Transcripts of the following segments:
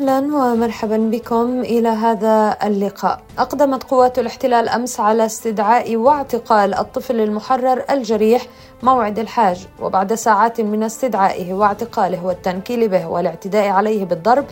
أهلا ومرحبا بكم إلى هذا اللقاء. أقدمت قوات الاحتلال أمس على استدعاء واعتقال الطفل المحرر الجريح موعد الحاج وبعد ساعات من استدعائه واعتقاله والتنكيل به والاعتداء عليه بالضرب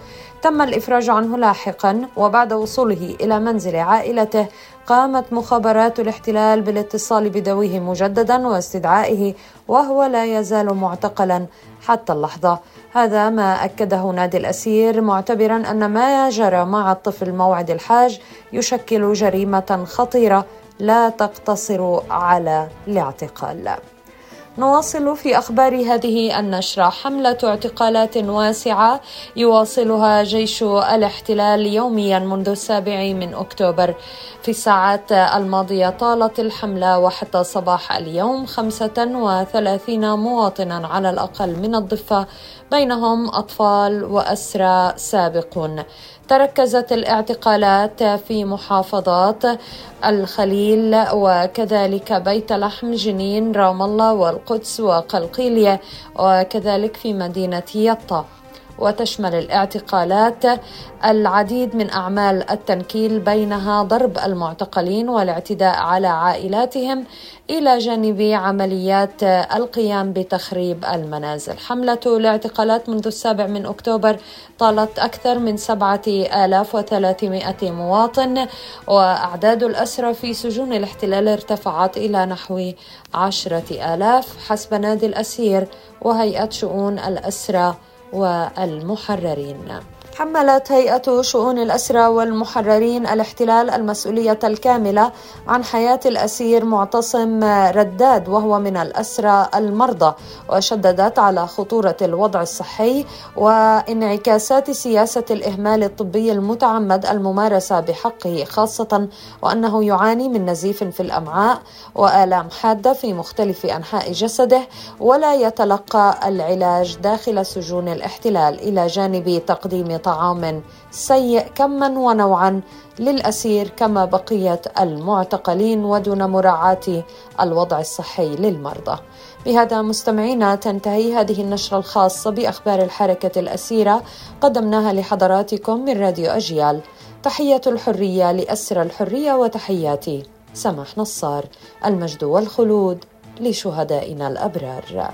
تم الإفراج عنه لاحقا وبعد وصوله إلى منزل عائلته قامت مخابرات الاحتلال بالاتصال بدويه مجددا واستدعائه وهو لا يزال معتقلا حتى اللحظة هذا ما أكده نادي الأسير معتبرا أن ما جرى مع الطفل موعد الحاج يشكل جريمة خطيرة لا تقتصر على الاعتقال. نواصل في أخبار هذه النشرة. حملة اعتقالات واسعة يواصلها جيش الاحتلال يوميا منذ السابع من أكتوبر. في الساعات الماضية طالت الحملة وحتى صباح اليوم 35 مواطنا على الأقل من الضفة بينهم أطفال وأسرى سابقون. تركزت الاعتقالات في محافظات الخليل وكذلك بيت لحم جنين رام الله والقدس وقلقيلية وكذلك في مدينة يطا. وتشمل الاعتقالات العديد من أعمال التنكيل بينها ضرب المعتقلين والاعتداء على عائلاتهم إلى جانب عمليات القيام بتخريب المنازل. حملة الاعتقالات منذ السابع من أكتوبر طالت أكثر من 7300 مواطن وأعداد الأسرى في سجون الاحتلال ارتفعت إلى نحو عشرة آلاف حسب نادي الأسير وهيئة شؤون الأسرى والمحررين. حملت هيئة شؤون الأسرى والمحررين الاحتلال المسؤولية الكاملة عن حياة الأسير معتصم رداد وهو من الأسرى المرضى وشددت على خطورة الوضع الصحي وانعكاسات سياسة الإهمال الطبي المتعمد الممارسة بحقه خاصة وأنه يعاني من نزيف في الأمعاء وآلام حادة في مختلف أنحاء جسده ولا يتلقى العلاج داخل سجون الاحتلال إلى جانب تقديم طعام سيء كما ونوعا للأسير كما بقيه المعتقلين ودون مراعاة الوضع الصحي للمرضى. بهذا مستمعينا تنتهي هذه النشرة الخاصة بأخبار الحركة الأسيرة قدمناها لحضراتكم من راديو أجيال. تحية الحرية لأسر الحرية وتحياتي سماح نصار المجد والخلود لشهدائنا الأبرار.